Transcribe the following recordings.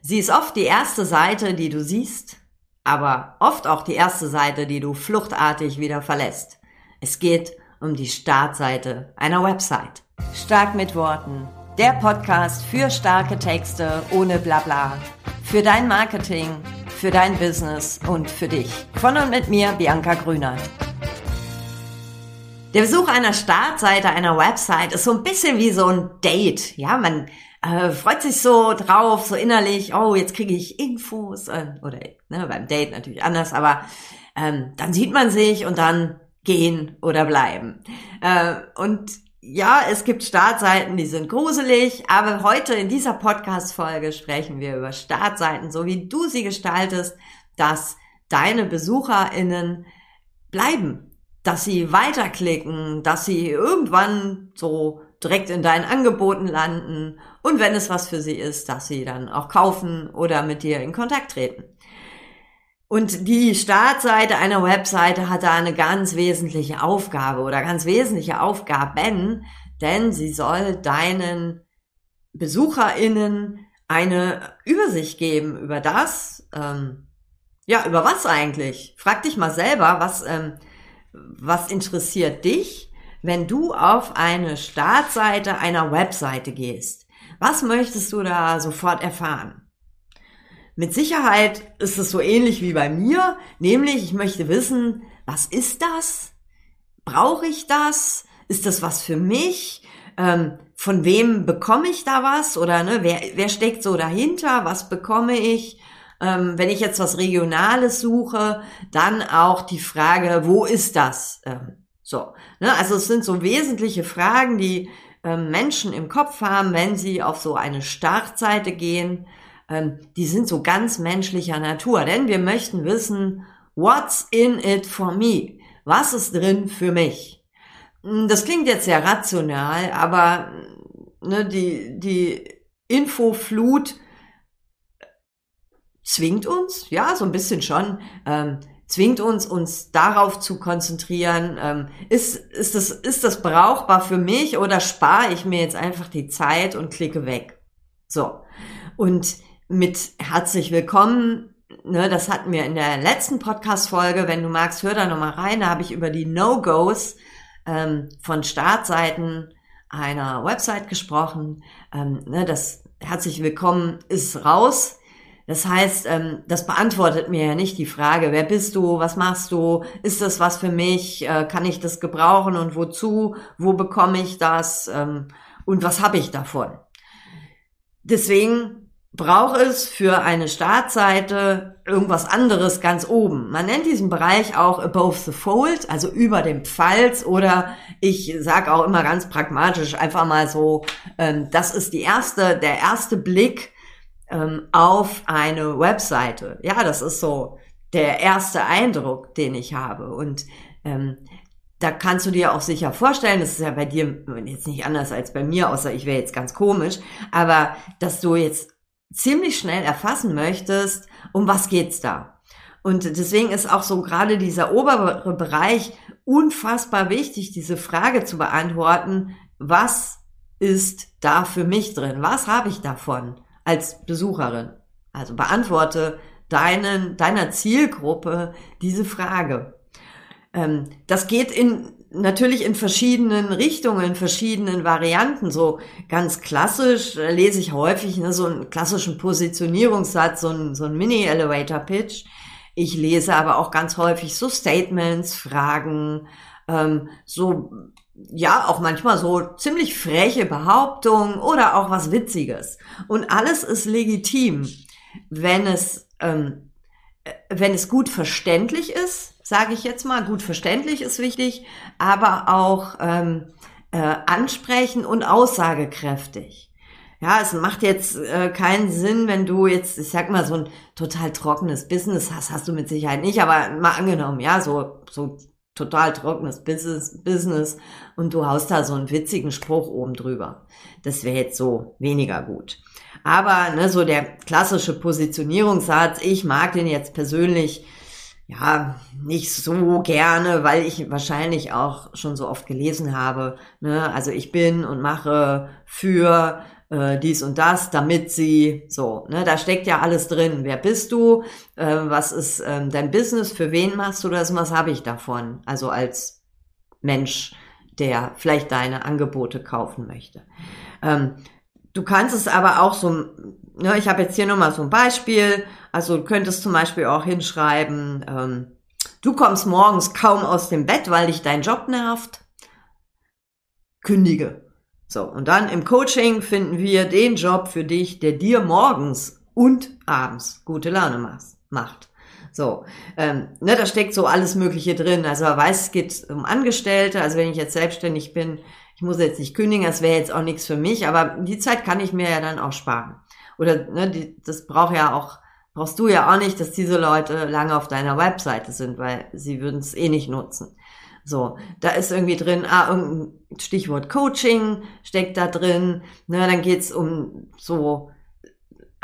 Sie ist oft die erste Seite, die du siehst, aber oft auch die erste Seite, die du fluchtartig wieder verlässt. Es geht um die Startseite einer Website. Stark mit Worten. Der Podcast für starke Texte ohne Blabla. Für dein Marketing, für dein Business und für dich. Von und mit mir, Bianca Grüner. Der Besuch einer Startseite einer Website ist so ein bisschen wie so ein Date. Ja, man äh, freut sich so drauf, so innerlich, oh, jetzt kriege ich Infos, äh, oder ne, beim Date natürlich anders, aber ähm, dann sieht man sich und dann gehen oder bleiben. Äh, und ja, es gibt Startseiten, die sind gruselig, aber heute in dieser Podcast-Folge sprechen wir über Startseiten, so wie du sie gestaltest, dass deine BesucherInnen bleiben, dass sie weiterklicken, dass sie irgendwann so direkt in deinen Angeboten landen und wenn es was für sie ist, dass sie dann auch kaufen oder mit dir in Kontakt treten. Und die Startseite einer Webseite hat da eine ganz wesentliche Aufgabe oder ganz wesentliche Aufgaben, denn sie soll deinen BesucherInnen eine Übersicht geben über das, ähm, ja, über was eigentlich? Frag dich mal selber, was, ähm, was interessiert dich? Wenn du auf eine Startseite einer Webseite gehst? Was möchtest du da sofort erfahren? Mit Sicherheit ist es so ähnlich wie bei mir, nämlich ich möchte wissen, was ist das? Brauche ich das? Ist das was für mich? Ähm, von wem bekomme ich da was? Oder ne, wer, wer steckt so dahinter? Was bekomme ich? Ähm, wenn ich jetzt was Regionales suche, dann auch die Frage, wo ist das? Ähm, so, ne? also es sind so wesentliche Fragen, die ähm, Menschen im Kopf haben, wenn sie auf so eine Startseite gehen. Ähm, die sind so ganz menschlicher Natur, denn wir möchten wissen, what's in it for me? Was ist drin für mich? Hm, das klingt jetzt sehr rational, aber ne, die, die Infoflut zwingt uns, ja, so ein bisschen schon, ähm, zwingt uns, uns darauf zu konzentrieren. Ähm, ist, ist, das, ist das brauchbar für mich oder spare ich mir jetzt einfach die Zeit und klicke weg? So. Und mit herzlich willkommen, ne, das hatten wir in der letzten Podcast-Folge. Wenn du magst, hör da nochmal rein. Da habe ich über die No-Gos ähm, von Startseiten einer Website gesprochen. Ähm, ne, das herzlich willkommen ist raus das heißt, ähm, das beantwortet mir ja nicht die Frage, wer bist du, was machst du, ist das was für mich, äh, kann ich das gebrauchen und wozu, wo bekomme ich das ähm, und was habe ich davon. Deswegen braucht es für eine Startseite irgendwas anderes ganz oben. Man nennt diesen Bereich auch above the fold, also über dem Pfalz oder ich sage auch immer ganz pragmatisch einfach mal so, ähm, das ist die erste, der erste Blick, ähm, auf eine Webseite. Ja, das ist so der erste Eindruck, den ich habe. Und ähm, da kannst du dir auch sicher vorstellen, das ist ja bei dir jetzt nicht anders als bei mir, außer ich wäre jetzt ganz komisch, aber dass du jetzt ziemlich schnell erfassen möchtest, um was geht's da? Und deswegen ist auch so gerade dieser obere Bereich unfassbar wichtig, diese Frage zu beantworten, was ist da für mich drin? Was habe ich davon? Als Besucherin. Also beantworte deinen, deiner Zielgruppe diese Frage. Ähm, das geht in, natürlich in verschiedenen Richtungen, in verschiedenen Varianten. So ganz klassisch äh, lese ich häufig ne, so einen klassischen Positionierungssatz, so ein, so ein Mini-Elevator-Pitch. Ich lese aber auch ganz häufig so Statements, Fragen, ähm, so ja, auch manchmal so ziemlich freche Behauptungen oder auch was Witziges. Und alles ist legitim, wenn es, ähm, äh, wenn es gut verständlich ist, sage ich jetzt mal, gut verständlich ist wichtig, aber auch ähm, äh, ansprechend und aussagekräftig. Ja, es macht jetzt äh, keinen Sinn, wenn du jetzt, ich sag mal, so ein total trockenes Business hast, hast du mit Sicherheit nicht, aber mal angenommen, ja, so, so total trockenes Business, Business und du haust da so einen witzigen Spruch oben drüber. Das wäre jetzt so weniger gut. Aber ne, so der klassische Positionierungssatz, ich mag den jetzt persönlich ja nicht so gerne, weil ich wahrscheinlich auch schon so oft gelesen habe. Ne? Also ich bin und mache für äh, dies und das, damit sie so, ne, da steckt ja alles drin. Wer bist du? Äh, was ist ähm, dein Business? Für wen machst du das? Und was habe ich davon? Also als Mensch, der vielleicht deine Angebote kaufen möchte. Ähm, du kannst es aber auch so, ne, ich habe jetzt hier nochmal so ein Beispiel. Also du könntest zum Beispiel auch hinschreiben, ähm, du kommst morgens kaum aus dem Bett, weil dich dein Job nervt. Kündige. So, und dann im Coaching finden wir den Job für dich, der dir morgens und abends gute Laune macht. So, ähm, ne, da steckt so alles Mögliche drin. Also er weiß, es geht um Angestellte. Also wenn ich jetzt selbstständig bin, ich muss jetzt nicht kündigen, das wäre jetzt auch nichts für mich, aber die Zeit kann ich mir ja dann auch sparen. Oder ne, die, das braucht ja auch, brauchst du ja auch nicht, dass diese Leute lange auf deiner Webseite sind, weil sie würden es eh nicht nutzen. So, da ist irgendwie drin, ah, irgendein Stichwort Coaching steckt da drin. Ne, dann geht's um so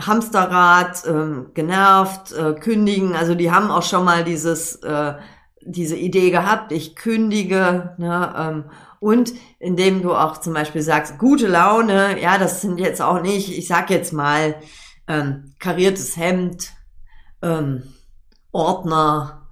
Hamsterrad, ähm, genervt, äh, kündigen. Also die haben auch schon mal dieses, äh, diese Idee gehabt, ich kündige. Ne, ähm, und indem du auch zum Beispiel sagst, gute Laune, ja, das sind jetzt auch nicht, ich sag jetzt mal, ähm, kariertes Hemd, ähm, Ordner,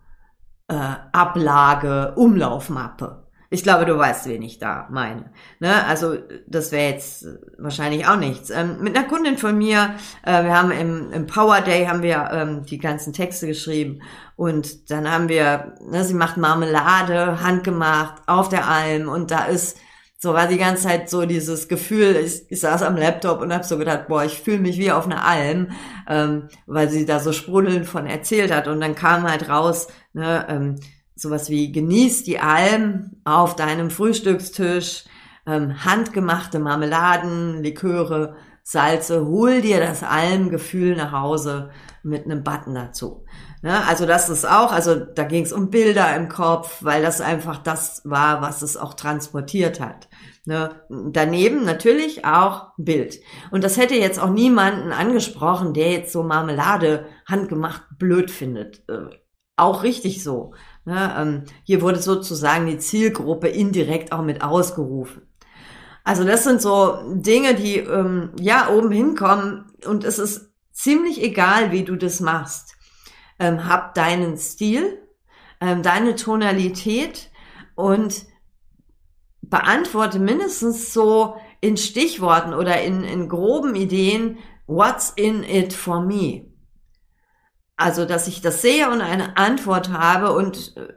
äh, Ablage, Umlaufmappe. Ich glaube, du weißt, wen ich da meine. Ne? Also das wäre jetzt wahrscheinlich auch nichts. Ähm, mit einer Kundin von mir, äh, wir haben im, im Power Day haben wir ähm, die ganzen Texte geschrieben und dann haben wir, ne, sie macht Marmelade, handgemacht, auf der Alm und da ist so war die ganze Zeit so dieses Gefühl, ich, ich saß am Laptop und habe so gedacht, boah, ich fühle mich wie auf einer Alm, ähm, weil sie da so sprudelnd von erzählt hat. Und dann kam halt raus, ne, ähm, sowas wie genieß die Alm auf deinem Frühstückstisch, ähm, handgemachte Marmeladen, Liköre, Salze, hol dir das Almgefühl nach Hause mit einem Button dazu. Ne? Also das ist auch, also da ging es um Bilder im Kopf, weil das einfach das war, was es auch transportiert hat. Ne? Daneben natürlich auch Bild. Und das hätte jetzt auch niemanden angesprochen, der jetzt so Marmelade handgemacht blöd findet. Äh, auch richtig so. Ne? Ähm, hier wurde sozusagen die Zielgruppe indirekt auch mit ausgerufen. Also das sind so Dinge, die ähm, ja oben hinkommen und es ist ziemlich egal, wie du das machst ähm, hab deinen Stil, ähm, deine Tonalität und beantworte mindestens so in Stichworten oder in, in groben Ideen, what's in it for me? Also, dass ich das sehe und eine Antwort habe und äh,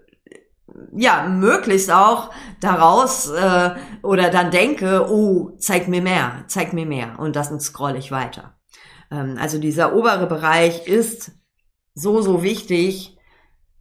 ja, möglichst auch daraus äh, oder dann denke, oh, zeig mir mehr, zeig mir mehr und dann scroll ich weiter. Ähm, also dieser obere Bereich ist so, so wichtig.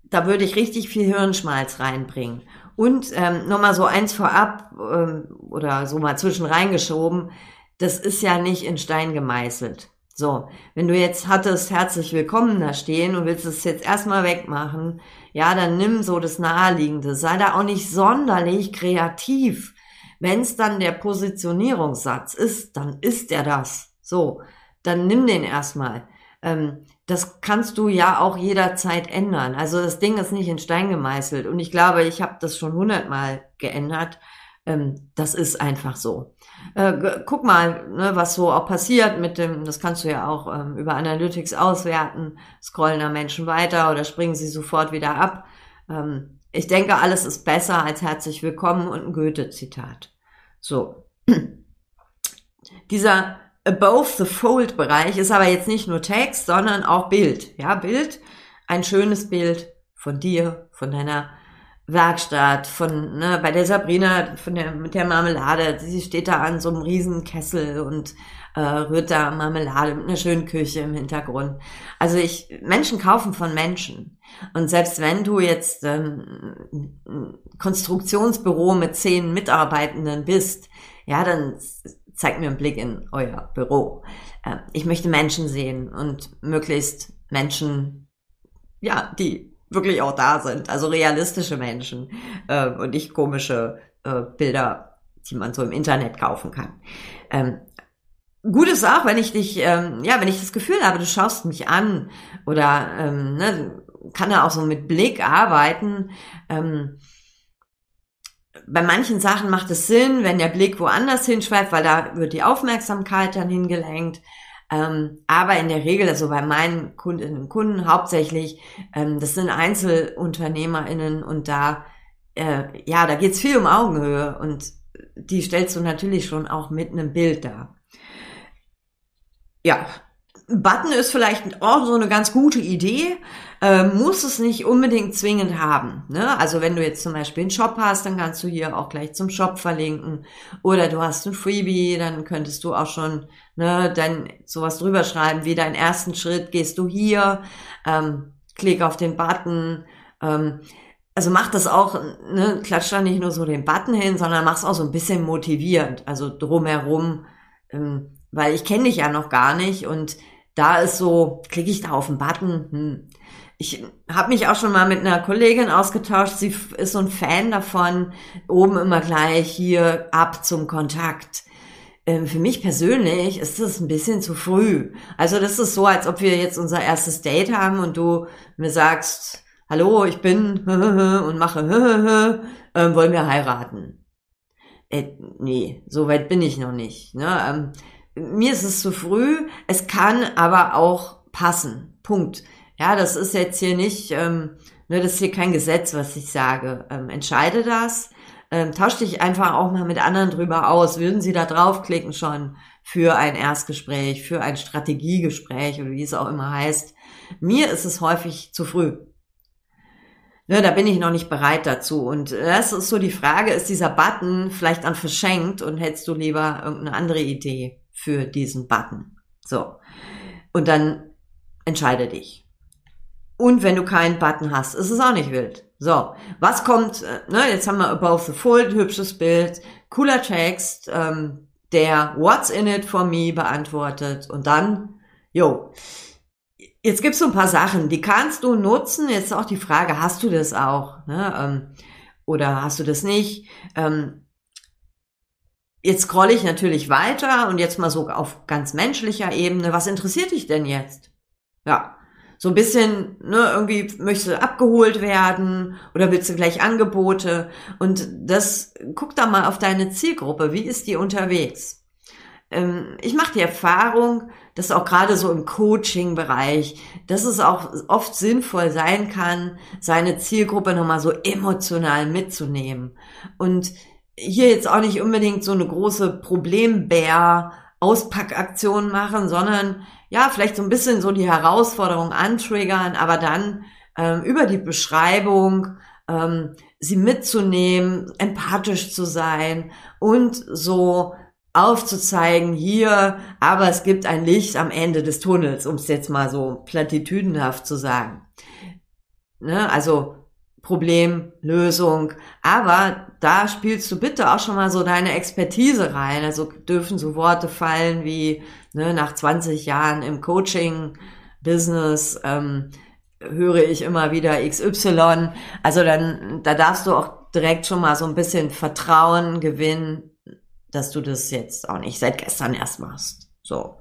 Da würde ich richtig viel Hirnschmalz reinbringen. Und ähm, nochmal so eins vorab ähm, oder so mal zwischen reingeschoben, das ist ja nicht in Stein gemeißelt. So, wenn du jetzt hattest herzlich willkommen da stehen und willst es jetzt erstmal wegmachen, ja, dann nimm so das Naheliegende. Sei da auch nicht sonderlich kreativ. Wenn es dann der Positionierungssatz ist, dann ist er das. So, dann nimm den erstmal. Ähm, das kannst du ja auch jederzeit ändern. Also das Ding ist nicht in Stein gemeißelt. Und ich glaube, ich habe das schon hundertmal geändert. Ähm, das ist einfach so. Äh, guck mal, ne, was so auch passiert mit dem, das kannst du ja auch ähm, über Analytics auswerten. Scrollen da Menschen weiter oder springen sie sofort wieder ab. Ähm, ich denke, alles ist besser als herzlich willkommen und ein Goethe-Zitat. So. Dieser Above the Fold Bereich ist aber jetzt nicht nur Text, sondern auch Bild. Ja, Bild, ein schönes Bild von dir, von deiner Werkstatt, von, ne, bei der Sabrina, von der, mit der Marmelade. Sie steht da an so einem riesen Kessel und äh, rührt da Marmelade mit einer schönen Küche im Hintergrund. Also ich, Menschen kaufen von Menschen. Und selbst wenn du jetzt ähm, ein Konstruktionsbüro mit zehn Mitarbeitenden bist, ja, dann zeigt mir einen Blick in euer Büro. Äh, ich möchte Menschen sehen und möglichst Menschen, ja, die wirklich auch da sind, also realistische Menschen äh, und nicht komische äh, Bilder, die man so im Internet kaufen kann. Ähm, gut ist auch, wenn ich dich, ähm, ja, wenn ich das Gefühl habe, du schaust mich an oder ähm, ne, kann er auch so mit Blick arbeiten. Ähm, bei manchen Sachen macht es Sinn, wenn der Blick woanders hinschweift, weil da wird die Aufmerksamkeit dann hingelenkt. Ähm, aber in der Regel, also bei meinen Kundinnen und Kunden hauptsächlich, ähm, das sind EinzelunternehmerInnen und da, äh, ja, da geht's viel um Augenhöhe und die stellst du natürlich schon auch mit einem Bild da. Ja, Button ist vielleicht auch so eine ganz gute Idee, äh, muss es nicht unbedingt zwingend haben. Ne? Also wenn du jetzt zum Beispiel einen Shop hast, dann kannst du hier auch gleich zum Shop verlinken. Oder du hast ein Freebie, dann könntest du auch schon ne, dann sowas drüber schreiben, wie deinen ersten Schritt gehst du hier, ähm, klick auf den Button. Ähm, also mach das auch, ne, klatsch da nicht nur so den Button hin, sondern mach es auch so ein bisschen motivierend, also drumherum, ähm, weil ich kenne dich ja noch gar nicht und da ist so, klicke ich da auf den Button. Hm. Ich habe mich auch schon mal mit einer Kollegin ausgetauscht. Sie ist so ein Fan davon, oben immer gleich hier ab zum Kontakt. Ähm, für mich persönlich ist das ein bisschen zu früh. Also das ist so, als ob wir jetzt unser erstes Date haben und du mir sagst, hallo, ich bin und mache, ähm, wollen wir heiraten? Äh, nee, so weit bin ich noch nicht. Ne? Ähm, mir ist es zu früh, es kann aber auch passen. Punkt. Ja, das ist jetzt hier nicht, ähm, ne, das ist hier kein Gesetz, was ich sage. Ähm, entscheide das. Ähm, tausch dich einfach auch mal mit anderen drüber aus. Würden Sie da draufklicken schon für ein Erstgespräch, für ein Strategiegespräch oder wie es auch immer heißt. Mir ist es häufig zu früh. Ne, da bin ich noch nicht bereit dazu. Und das ist so die Frage, ist dieser Button vielleicht dann verschenkt und hättest du lieber irgendeine andere Idee? Für diesen Button. So. Und dann entscheide dich. Und wenn du keinen Button hast, ist es auch nicht wild. So, was kommt, äh, ne, jetzt haben wir Above the Fold, hübsches Bild, cooler Text, ähm, der What's in it for me beantwortet und dann, jo, jetzt gibt's so ein paar Sachen, die kannst du nutzen. Jetzt auch die Frage, hast du das auch? Ne? Ähm, oder hast du das nicht? Ähm, Jetzt scrolle ich natürlich weiter und jetzt mal so auf ganz menschlicher Ebene. Was interessiert dich denn jetzt? Ja, so ein bisschen, ne, irgendwie möchtest du abgeholt werden oder willst du gleich Angebote? Und das, guck da mal auf deine Zielgruppe. Wie ist die unterwegs? Ähm, ich mache die Erfahrung, dass auch gerade so im Coaching-Bereich, dass es auch oft sinnvoll sein kann, seine Zielgruppe nochmal so emotional mitzunehmen. Und hier jetzt auch nicht unbedingt so eine große Problembär Auspackaktion machen, sondern ja, vielleicht so ein bisschen so die Herausforderung antriggern, aber dann ähm, über die Beschreibung ähm, sie mitzunehmen, empathisch zu sein und so aufzuzeigen, hier, aber es gibt ein Licht am Ende des Tunnels, um es jetzt mal so platitüdenhaft zu sagen. Ne? Also Problem, Lösung. Aber da spielst du bitte auch schon mal so deine Expertise rein. Also dürfen so Worte fallen wie ne, nach 20 Jahren im Coaching-Business ähm, höre ich immer wieder XY. Also dann, da darfst du auch direkt schon mal so ein bisschen Vertrauen gewinnen, dass du das jetzt auch nicht seit gestern erst machst. So.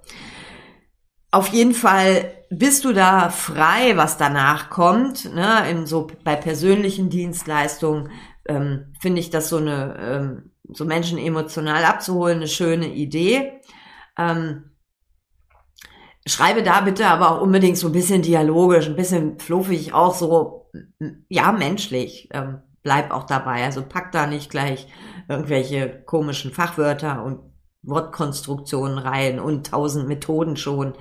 Auf jeden Fall bist du da frei, was danach kommt. Ne? In so bei persönlichen Dienstleistungen ähm, finde ich das so eine ähm, so Menschen emotional abzuholen eine schöne Idee. Ähm, schreibe da bitte aber auch unbedingt so ein bisschen dialogisch, ein bisschen fluffig, auch so ja menschlich. Ähm, bleib auch dabei. Also pack da nicht gleich irgendwelche komischen Fachwörter und Wortkonstruktionen rein und tausend Methoden schon.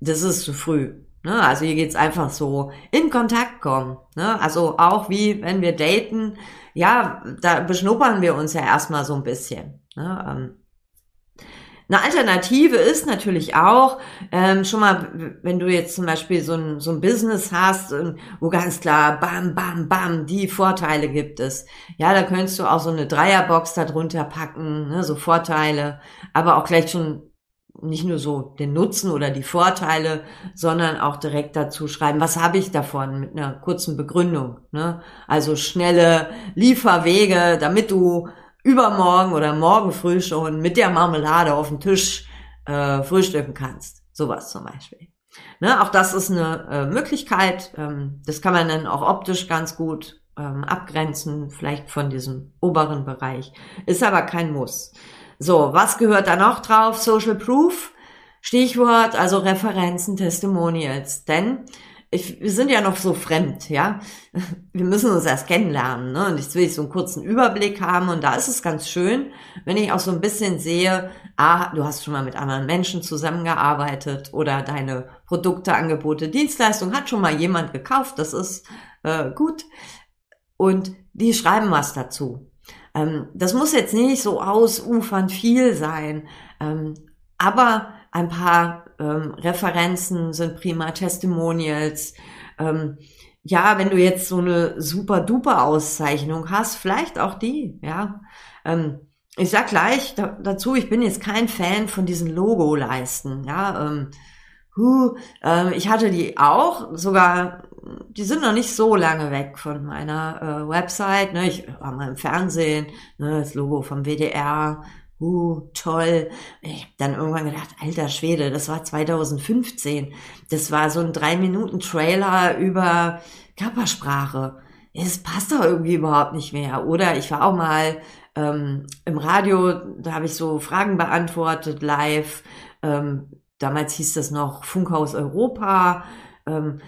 Das ist zu früh. Ne? Also hier geht's einfach so in Kontakt kommen. Ne? Also auch wie wenn wir daten, ja, da beschnuppern wir uns ja erstmal so ein bisschen. Ne? Eine Alternative ist natürlich auch, ähm, schon mal, wenn du jetzt zum Beispiel so ein, so ein Business hast, wo ganz klar, bam, bam, bam, die Vorteile gibt es. Ja, da könntest du auch so eine Dreierbox darunter packen, ne, so Vorteile, aber auch gleich schon nicht nur so den Nutzen oder die Vorteile, sondern auch direkt dazu schreiben, was habe ich davon mit einer kurzen Begründung. Ne? Also schnelle Lieferwege, damit du übermorgen oder morgen früh schon mit der Marmelade auf dem Tisch äh, frühstücken kannst. Sowas zum Beispiel. Ne, auch das ist eine äh, Möglichkeit. Ähm, das kann man dann auch optisch ganz gut ähm, abgrenzen, vielleicht von diesem oberen Bereich. Ist aber kein Muss. So, was gehört da noch drauf? Social Proof. Stichwort, also Referenzen, Testimonials. Denn ich, wir sind ja noch so fremd, ja. Wir müssen uns erst kennenlernen, ne? Und jetzt will ich so einen kurzen Überblick haben. Und da ist es ganz schön, wenn ich auch so ein bisschen sehe, ah, du hast schon mal mit anderen Menschen zusammengearbeitet oder deine Produkte, Angebote, Dienstleistungen hat schon mal jemand gekauft. Das ist äh, gut. Und die schreiben was dazu. Ähm, das muss jetzt nicht so ausufern viel sein, ähm, aber ein paar ähm, Referenzen sind prima, Testimonials. Ähm, ja, wenn du jetzt so eine super duper Auszeichnung hast, vielleicht auch die, ja. Ähm, ich sag gleich da, dazu, ich bin jetzt kein Fan von diesen Logo-Leisten, ja. Ähm, huh, ähm, ich hatte die auch, sogar, die sind noch nicht so lange weg von meiner äh, Website. Ne? Ich war mal im Fernsehen, ne, das Logo vom WDR, uh, toll. Ich habe dann irgendwann gedacht, alter Schwede, das war 2015. Das war so ein drei Minuten Trailer über Körpersprache. Es passt doch irgendwie überhaupt nicht mehr. Oder ich war auch mal ähm, im Radio, da habe ich so Fragen beantwortet live. Ähm, damals hieß das noch Funkhaus Europa. Ähm,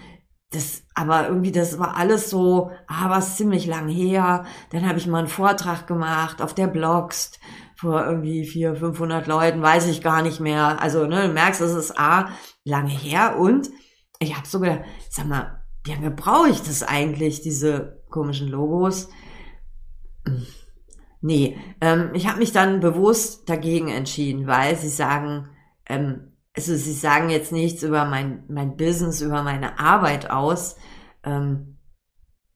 das, aber irgendwie, das war alles so, ah, was ziemlich lang her. Dann habe ich mal einen Vortrag gemacht auf der Blogs vor irgendwie vier, 500 Leuten, weiß ich gar nicht mehr. Also, ne, du merkst, es ist A, lange her und ich habe so gedacht, sag mal, wie lange brauche ich das eigentlich, diese komischen Logos? Nee, ähm, ich habe mich dann bewusst dagegen entschieden, weil sie sagen, ähm, also sie sagen jetzt nichts über mein, mein Business, über meine Arbeit aus. Ähm,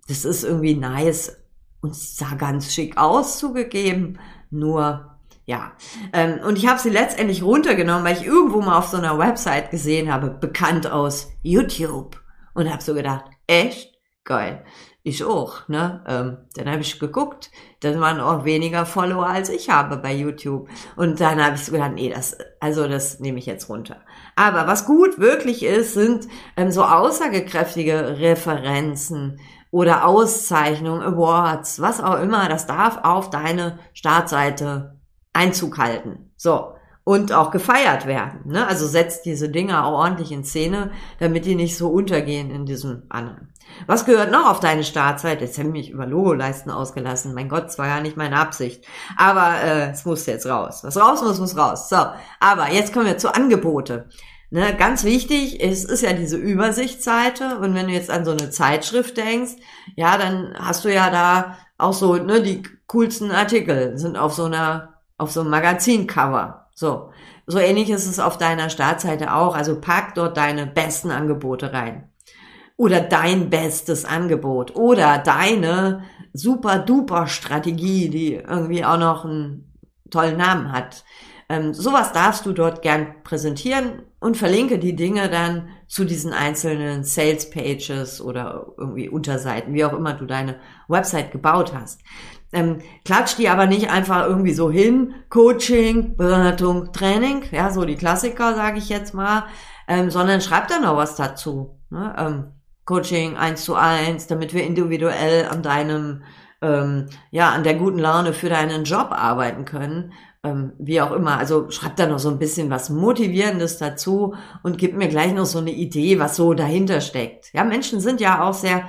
das ist irgendwie nice und sah ganz schick aus, zugegeben. Nur ja, ähm, und ich habe sie letztendlich runtergenommen, weil ich irgendwo mal auf so einer Website gesehen habe, bekannt aus YouTube. Und habe so gedacht, echt? Geil. Ich auch, ne? Ähm, dann habe ich geguckt, dann waren auch weniger Follower als ich habe bei YouTube. Und dann habe ich so gedacht, nee, das, also das nehme ich jetzt runter. Aber was gut wirklich ist, sind ähm, so aussagekräftige Referenzen oder Auszeichnungen, Awards, was auch immer. Das darf auf deine Startseite Einzug halten. So. Und auch gefeiert werden. Ne? Also setzt diese Dinge auch ordentlich in Szene, damit die nicht so untergehen in diesem anderen. Was gehört noch auf deine Startzeit? Jetzt haben mich über Logoleisten ausgelassen. Mein Gott, das war ja nicht meine Absicht. Aber äh, es muss jetzt raus. Was raus muss, muss raus. So, aber jetzt kommen wir zu Angebote. Ne, ganz wichtig, es ist ja diese Übersichtsseite und wenn du jetzt an so eine Zeitschrift denkst, ja, dann hast du ja da auch so, ne, die coolsten Artikel sind auf so einer auf so einem Magazincover. So. So ähnlich ist es auf deiner Startseite auch. Also pack dort deine besten Angebote rein. Oder dein bestes Angebot. Oder deine super duper Strategie, die irgendwie auch noch einen tollen Namen hat. Ähm, sowas darfst du dort gern präsentieren und verlinke die Dinge dann zu diesen einzelnen Sales Pages oder irgendwie Unterseiten, wie auch immer du deine Website gebaut hast ähm, klatscht die aber nicht einfach irgendwie so hin, Coaching, Beratung, Training, ja, so die Klassiker, sage ich jetzt mal, ähm, sondern schreibt da noch was dazu. Ne? Ähm, Coaching eins zu eins, damit wir individuell an deinem, ähm, ja, an der guten Laune für deinen Job arbeiten können. Ähm, wie auch immer. Also schreibt da noch so ein bisschen was Motivierendes dazu und gibt mir gleich noch so eine Idee, was so dahinter steckt. Ja, Menschen sind ja auch sehr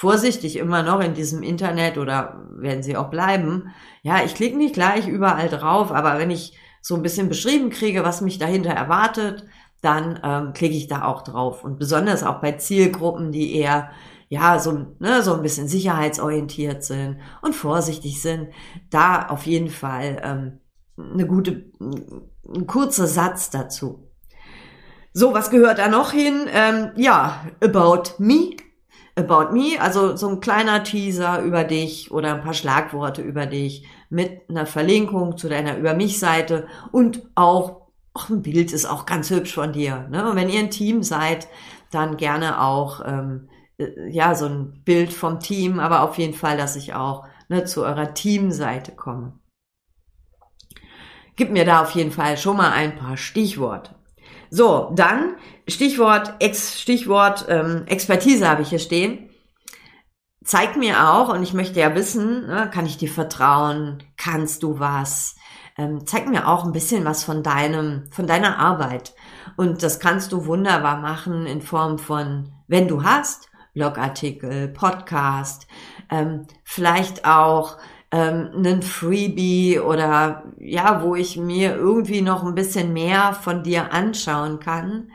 vorsichtig immer noch in diesem Internet oder werden sie auch bleiben. Ja, ich klicke nicht gleich überall drauf, aber wenn ich so ein bisschen beschrieben kriege, was mich dahinter erwartet, dann ähm, klicke ich da auch drauf. Und besonders auch bei Zielgruppen, die eher ja so, ne, so ein bisschen sicherheitsorientiert sind und vorsichtig sind, da auf jeden Fall ähm, eine gute, ein kurzer Satz dazu. So, was gehört da noch hin? Ähm, ja, about me About Me, also so ein kleiner Teaser über dich oder ein paar Schlagworte über dich mit einer Verlinkung zu deiner Über mich-Seite und auch, auch ein Bild ist auch ganz hübsch von dir. Ne? Und wenn ihr ein Team seid, dann gerne auch ähm, äh, ja so ein Bild vom Team, aber auf jeden Fall, dass ich auch ne, zu eurer Teamseite komme. Gib mir da auf jeden Fall schon mal ein paar Stichworte. So, dann Stichwort, Ex, Stichwort ähm, Expertise habe ich hier stehen. zeig mir auch, und ich möchte ja wissen, ne, kann ich dir vertrauen? Kannst du was? Ähm, zeig mir auch ein bisschen was von deinem, von deiner Arbeit. Und das kannst du wunderbar machen in Form von, wenn du hast, Blogartikel, Podcast, ähm, vielleicht auch ähm, einen Freebie oder ja, wo ich mir irgendwie noch ein bisschen mehr von dir anschauen kann,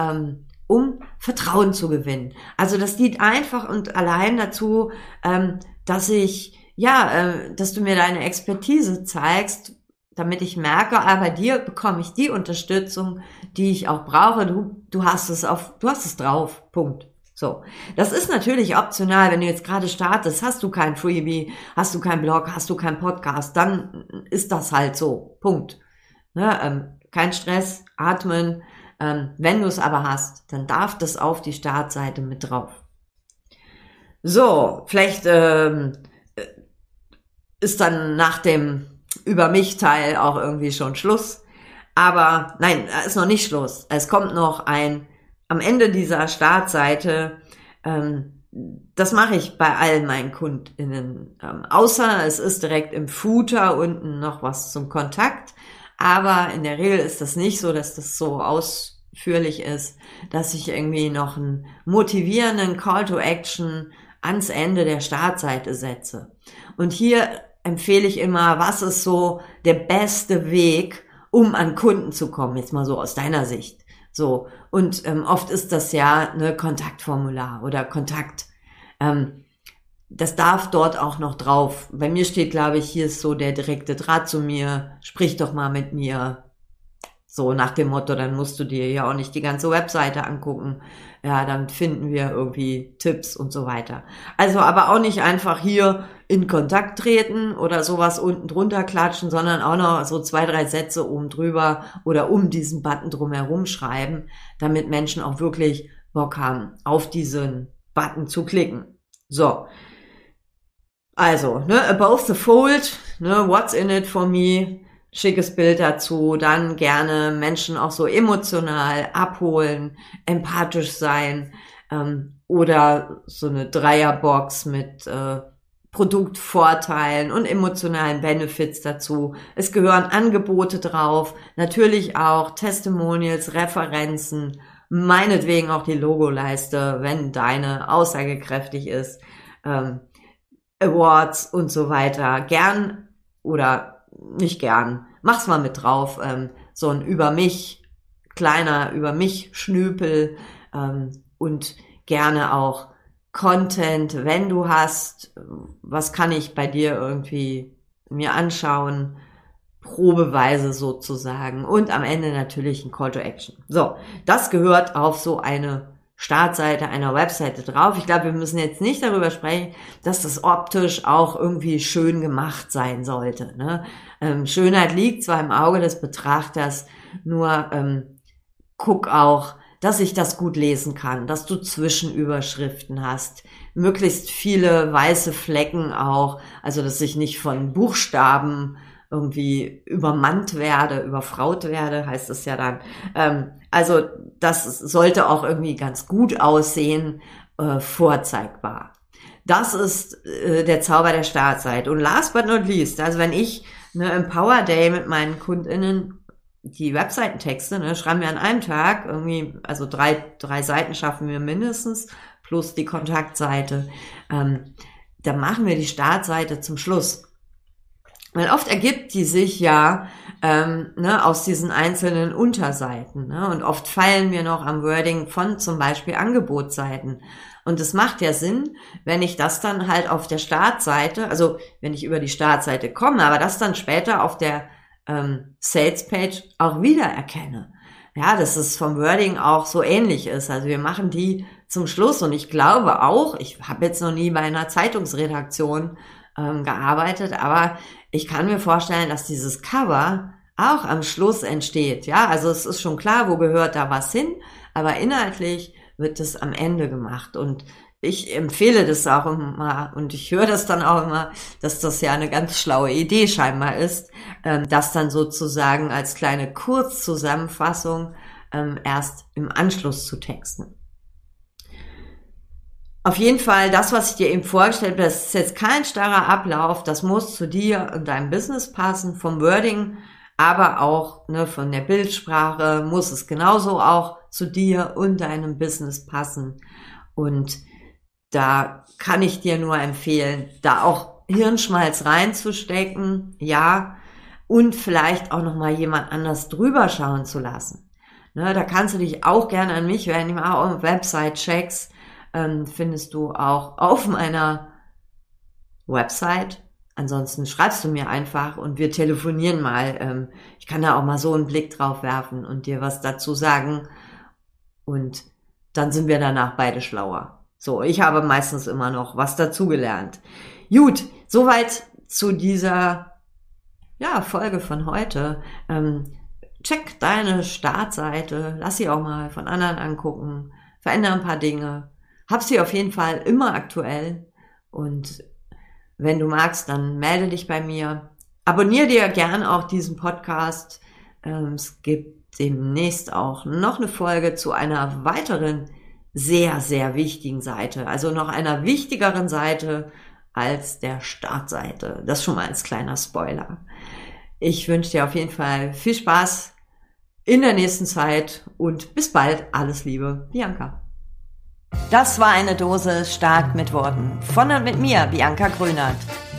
ähm, um Vertrauen zu gewinnen. Also das dient einfach und allein dazu, ähm, dass ich ja, äh, dass du mir deine Expertise zeigst, damit ich merke, ah, bei dir bekomme ich die Unterstützung, die ich auch brauche. Du, du hast es auf, du hast es drauf. Punkt. So. Das ist natürlich optional, wenn du jetzt gerade startest, hast du kein Freebie, hast du keinen Blog, hast du keinen Podcast, dann ist das halt so. Punkt. Ne, ähm, kein Stress, atmen. Ähm, wenn du es aber hast, dann darf das auf die Startseite mit drauf. So, vielleicht ähm, äh, ist dann nach dem über mich Teil auch irgendwie schon Schluss. Aber nein, ist noch nicht Schluss. Es kommt noch ein am Ende dieser Startseite. Ähm, das mache ich bei allen meinen KundInnen. Ähm, außer es ist direkt im Footer unten noch was zum Kontakt. Aber in der Regel ist das nicht so, dass das so ausführlich ist, dass ich irgendwie noch einen motivierenden Call to Action ans Ende der Startseite setze. Und hier empfehle ich immer, was ist so der beste Weg, um an Kunden zu kommen, jetzt mal so aus deiner Sicht. So. Und ähm, oft ist das ja eine Kontaktformular oder Kontakt. Ähm, das darf dort auch noch drauf. Bei mir steht, glaube ich, hier ist so der direkte Draht zu mir. Sprich doch mal mit mir. So nach dem Motto, dann musst du dir ja auch nicht die ganze Webseite angucken. Ja, dann finden wir irgendwie Tipps und so weiter. Also aber auch nicht einfach hier in Kontakt treten oder sowas unten drunter klatschen, sondern auch noch so zwei, drei Sätze oben drüber oder um diesen Button drumherum schreiben, damit Menschen auch wirklich Bock haben, auf diesen Button zu klicken. So. Also, ne, above the fold, ne, what's in it for me? schickes Bild dazu, dann gerne Menschen auch so emotional abholen, empathisch sein ähm, oder so eine Dreierbox mit äh, Produktvorteilen und emotionalen Benefits dazu. Es gehören Angebote drauf, natürlich auch Testimonials, Referenzen, meinetwegen auch die Logoleiste, wenn deine aussagekräftig ist, ähm, Awards und so weiter. Gern oder nicht gern. Mach's mal mit drauf. Ähm, so ein über mich, kleiner über mich Schnüpel ähm, und gerne auch Content, wenn du hast, was kann ich bei dir irgendwie mir anschauen, probeweise sozusagen und am Ende natürlich ein Call to Action. So, das gehört auf so eine Startseite einer Webseite drauf. Ich glaube, wir müssen jetzt nicht darüber sprechen, dass das optisch auch irgendwie schön gemacht sein sollte. Ne? Ähm, Schönheit liegt zwar im Auge des Betrachters, nur ähm, guck auch, dass ich das gut lesen kann, dass du Zwischenüberschriften hast, möglichst viele weiße Flecken auch, also dass ich nicht von Buchstaben irgendwie übermannt werde, überfraut werde, heißt es ja dann. Ähm, also das sollte auch irgendwie ganz gut aussehen, äh, vorzeigbar. Das ist äh, der Zauber der Startseite. Und last but not least, also wenn ich ne, im Power Day mit meinen KundInnen die Webseitentexte, ne, schreiben wir an einem Tag irgendwie, also drei, drei Seiten schaffen wir mindestens, plus die Kontaktseite. Ähm, dann machen wir die Startseite zum Schluss. Weil oft ergibt die sich ja ähm, ne, aus diesen einzelnen Unterseiten. Ne? Und oft fallen wir noch am Wording von zum Beispiel Angebotsseiten. Und es macht ja Sinn, wenn ich das dann halt auf der Startseite, also wenn ich über die Startseite komme, aber das dann später auf der ähm, Sales Page auch wieder erkenne. Ja, dass es vom Wording auch so ähnlich ist. Also wir machen die zum Schluss und ich glaube auch, ich habe jetzt noch nie bei einer Zeitungsredaktion ähm, gearbeitet, aber ich kann mir vorstellen, dass dieses Cover auch am Schluss entsteht. Ja, also es ist schon klar, wo gehört da was hin, aber inhaltlich wird es am Ende gemacht und ich empfehle das auch immer und ich höre das dann auch immer, dass das ja eine ganz schlaue Idee scheinbar ist, ähm, das dann sozusagen als kleine Kurzzusammenfassung ähm, erst im Anschluss zu texten. Auf jeden Fall, das, was ich dir eben vorgestellt habe, das ist jetzt kein starrer Ablauf, das muss zu dir und deinem Business passen, vom Wording, aber auch ne, von der Bildsprache muss es genauso auch zu dir und deinem Business passen. Und da kann ich dir nur empfehlen, da auch Hirnschmalz reinzustecken, ja, und vielleicht auch nochmal jemand anders drüber schauen zu lassen. Ne, da kannst du dich auch gerne an mich wenden, ich auch Website-Checks, ähm, findest du auch auf meiner Website. Ansonsten schreibst du mir einfach und wir telefonieren mal. Ähm, ich kann da auch mal so einen Blick drauf werfen und dir was dazu sagen. Und dann sind wir danach beide schlauer. So, ich habe meistens immer noch was dazugelernt. Gut, soweit zu dieser ja, Folge von heute. Ähm, check deine Startseite, lass sie auch mal von anderen angucken, verändere ein paar Dinge hab sie auf jeden Fall immer aktuell und wenn du magst, dann melde dich bei mir. Abonnier dir gern auch diesen Podcast. Ähm, es gibt demnächst auch noch eine Folge zu einer weiteren sehr, sehr wichtigen Seite. Also noch einer wichtigeren Seite als der Startseite. Das schon mal als kleiner Spoiler. Ich wünsche dir auf jeden Fall viel Spaß in der nächsten Zeit und bis bald. Alles Liebe, Bianca. Das war eine Dose stark mit Worten. Von und mit mir, Bianca Grünert.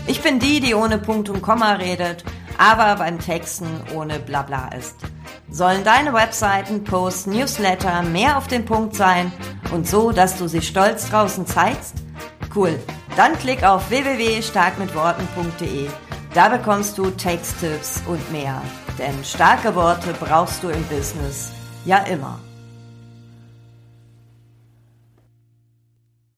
Ich bin die, die ohne Punkt und Komma redet, aber beim Texten ohne Blabla ist. Sollen deine Webseiten, Posts, Newsletter mehr auf den Punkt sein und so, dass du sie stolz draußen zeigst? Cool. Dann klick auf www.starkmitworten.de. Da bekommst du Texttipps und mehr. Denn starke Worte brauchst du im Business ja immer.